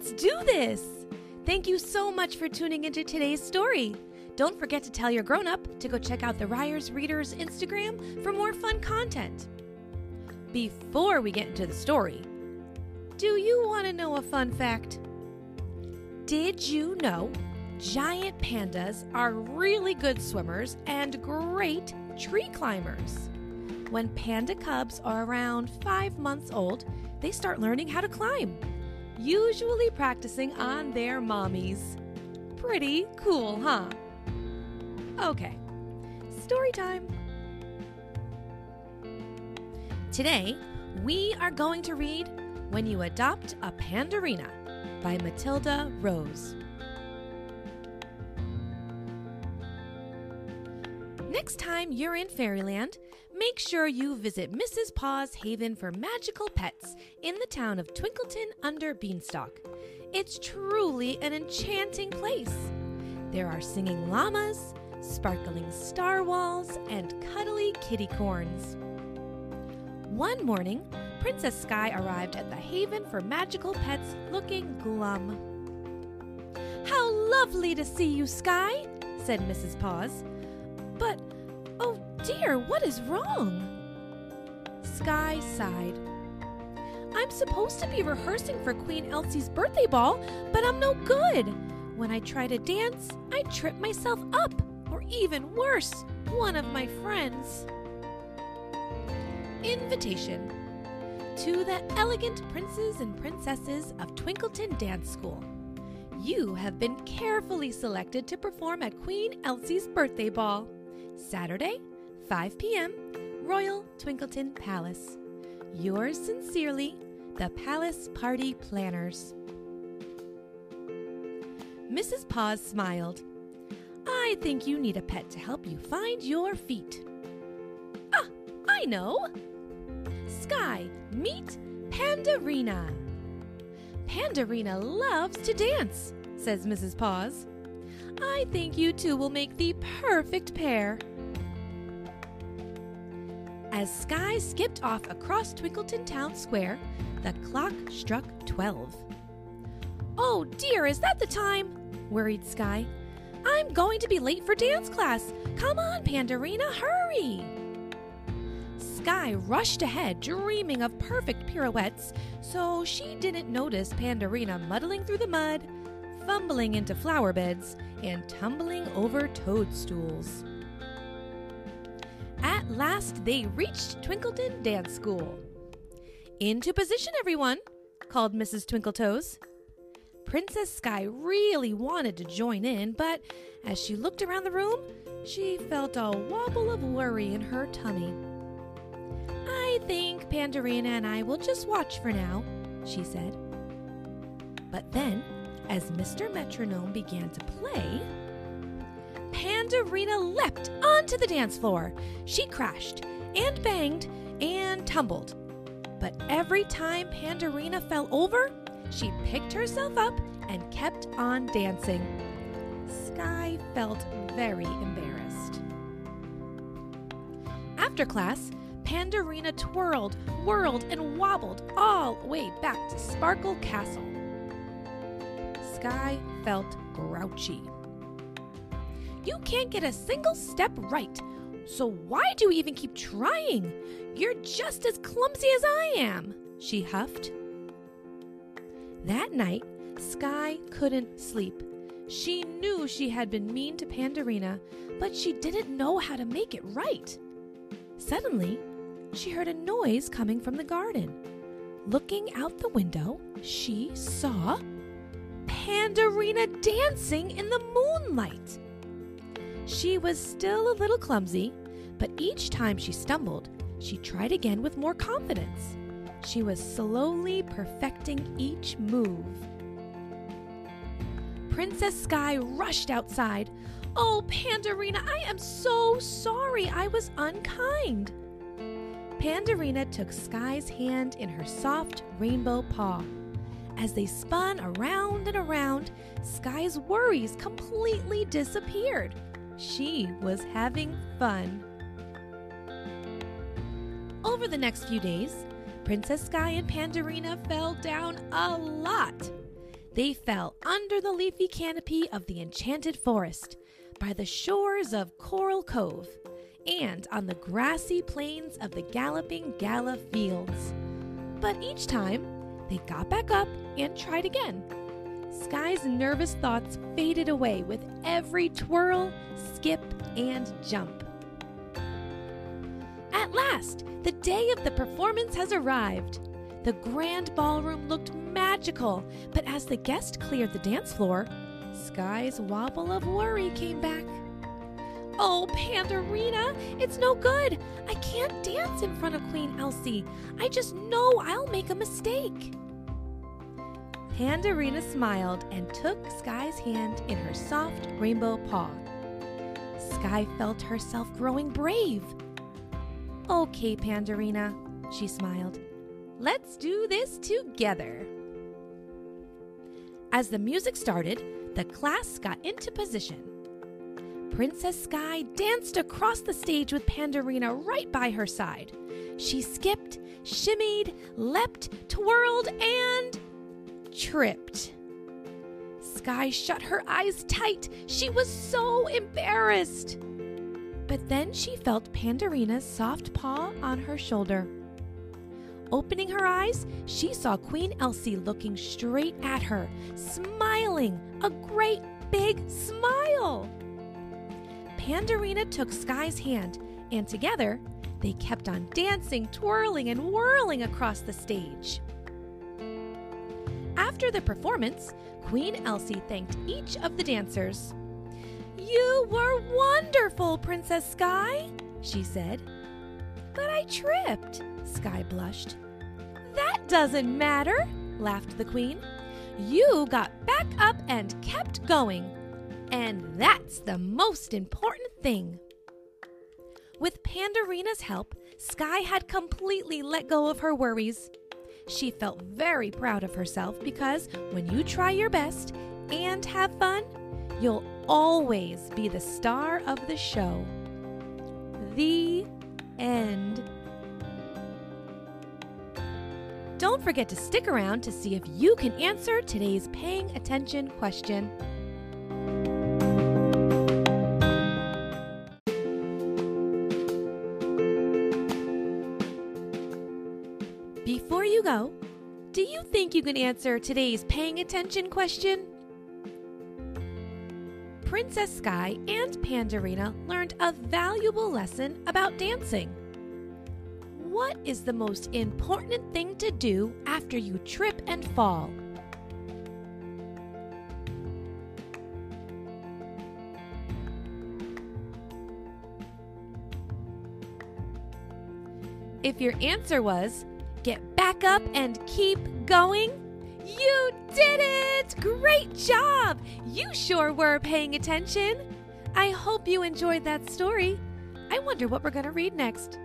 Let's do this! Thank you so much for tuning into today's story. Don't forget to tell your grown up to go check out the Ryers Readers Instagram for more fun content. Before we get into the story, do you want to know a fun fact? Did you know giant pandas are really good swimmers and great tree climbers? When panda cubs are around five months old, they start learning how to climb, usually practicing on their mommies. Pretty cool, huh? Okay, story time. Today, we are going to read When You Adopt a Pandarina by Matilda Rose. Next time you're in Fairyland, make sure you visit Mrs. Paw's Haven for Magical Pets in the town of Twinkleton under Beanstalk. It's truly an enchanting place. There are singing llamas, sparkling star walls, and cuddly kitty corns. One morning, Princess Skye arrived at the Haven for Magical Pets looking glum. How lovely to see you, Skye, said Mrs. Paws. Dear, what is wrong? Skye sighed. I'm supposed to be rehearsing for Queen Elsie's birthday ball, but I'm no good. When I try to dance, I trip myself up, or even worse, one of my friends. Invitation to the elegant princes and princesses of Twinkleton Dance School. You have been carefully selected to perform at Queen Elsie's birthday ball. Saturday, 5 p.m., Royal Twinkleton Palace. Yours sincerely, the Palace Party Planners. Mrs. Paws smiled. I think you need a pet to help you find your feet. Ah, I know! Skye, meet Pandarina. Pandarina loves to dance, says Mrs. Paws. I think you two will make the perfect pair. As Skye skipped off across Twinkleton Town Square, the clock struck 12. Oh dear, is that the time? worried Skye. I'm going to be late for dance class. Come on, Pandarina, hurry! Skye rushed ahead, dreaming of perfect pirouettes, so she didn't notice Pandarina muddling through the mud, fumbling into flower beds, and tumbling over toadstools. Last, they reached Twinkleton Dance School. Into position, everyone, called Mrs. Twinkletoes. Princess Skye really wanted to join in, but as she looked around the room, she felt a wobble of worry in her tummy. I think Pandarina and I will just watch for now, she said. But then, as Mr. Metronome began to play, Pandarina leapt onto the dance floor. She crashed and banged and tumbled. But every time Pandarina fell over, she picked herself up and kept on dancing. Skye felt very embarrassed. After class, Pandarina twirled, whirled, and wobbled all the way back to Sparkle Castle. Skye felt grouchy. You can't get a single step right, so why do you even keep trying? You're just as clumsy as I am, she huffed. That night, Skye couldn't sleep. She knew she had been mean to Pandarina, but she didn't know how to make it right. Suddenly, she heard a noise coming from the garden. Looking out the window, she saw Pandarina dancing in the moonlight. She was still a little clumsy, but each time she stumbled, she tried again with more confidence. She was slowly perfecting each move. Princess Skye rushed outside. Oh, Pandarina, I am so sorry. I was unkind. Pandarina took Skye's hand in her soft rainbow paw. As they spun around and around, Skye's worries completely disappeared. She was having fun. Over the next few days, Princess Skye and Pandarina fell down a lot. they fell under the leafy canopy of the enchanted forest, by the shores of Coral Cove, and on the grassy plains of the Galloping Gala fields. But each time, they got back up and tried again. Skye's nervous thoughts faded away with every twirl, skip, and jump. At last, the day of the performance has arrived. The grand ballroom looked magical, but as the guests cleared the dance floor, Skye's wobble of worry came back. Oh, Pandarina, it's no good. I can't dance in front of Queen Elsie. I just know I'll make a mistake. Pandarina smiled and took Skye's hand in her soft rainbow paw. Skye felt herself growing brave. Okay, Pandarina, she smiled. Let's do this together. As the music started, the class got into position. Princess Skye danced across the stage with Pandarina right by her side. She skipped, shimmied, leapt, twirled, and tripped. Skye shut her eyes tight. She was so embarrassed. But then she felt Pandarina's soft paw on her shoulder. Opening her eyes, she saw Queen Elsie looking straight at her, smiling a great big smile. Pandarina took Skye's hand, and together they kept on dancing, twirling, and whirling across the stage. After the performance, Queen Elsie thanked each of the dancers. You were wonderful, Princess Skye, she said. But I tripped, Skye blushed. That doesn't matter, laughed the Queen. You got back up and kept going. And that's the most important thing. With Pandarina's help, Skye had completely let go of her worries. She felt very proud of herself because when you try your best and have fun, you'll always be the star of the show. The end. Don't forget to stick around to see if you can answer today's paying attention question. Before you go, do you think you can answer today's paying attention question? Princess Skye and Pandarina learned a valuable lesson about dancing. What is the most important thing to do after you trip and fall? If your answer was get back up and keep going, you did it! Great job! You sure were paying attention. I hope you enjoyed that story. I wonder what we're going to read next.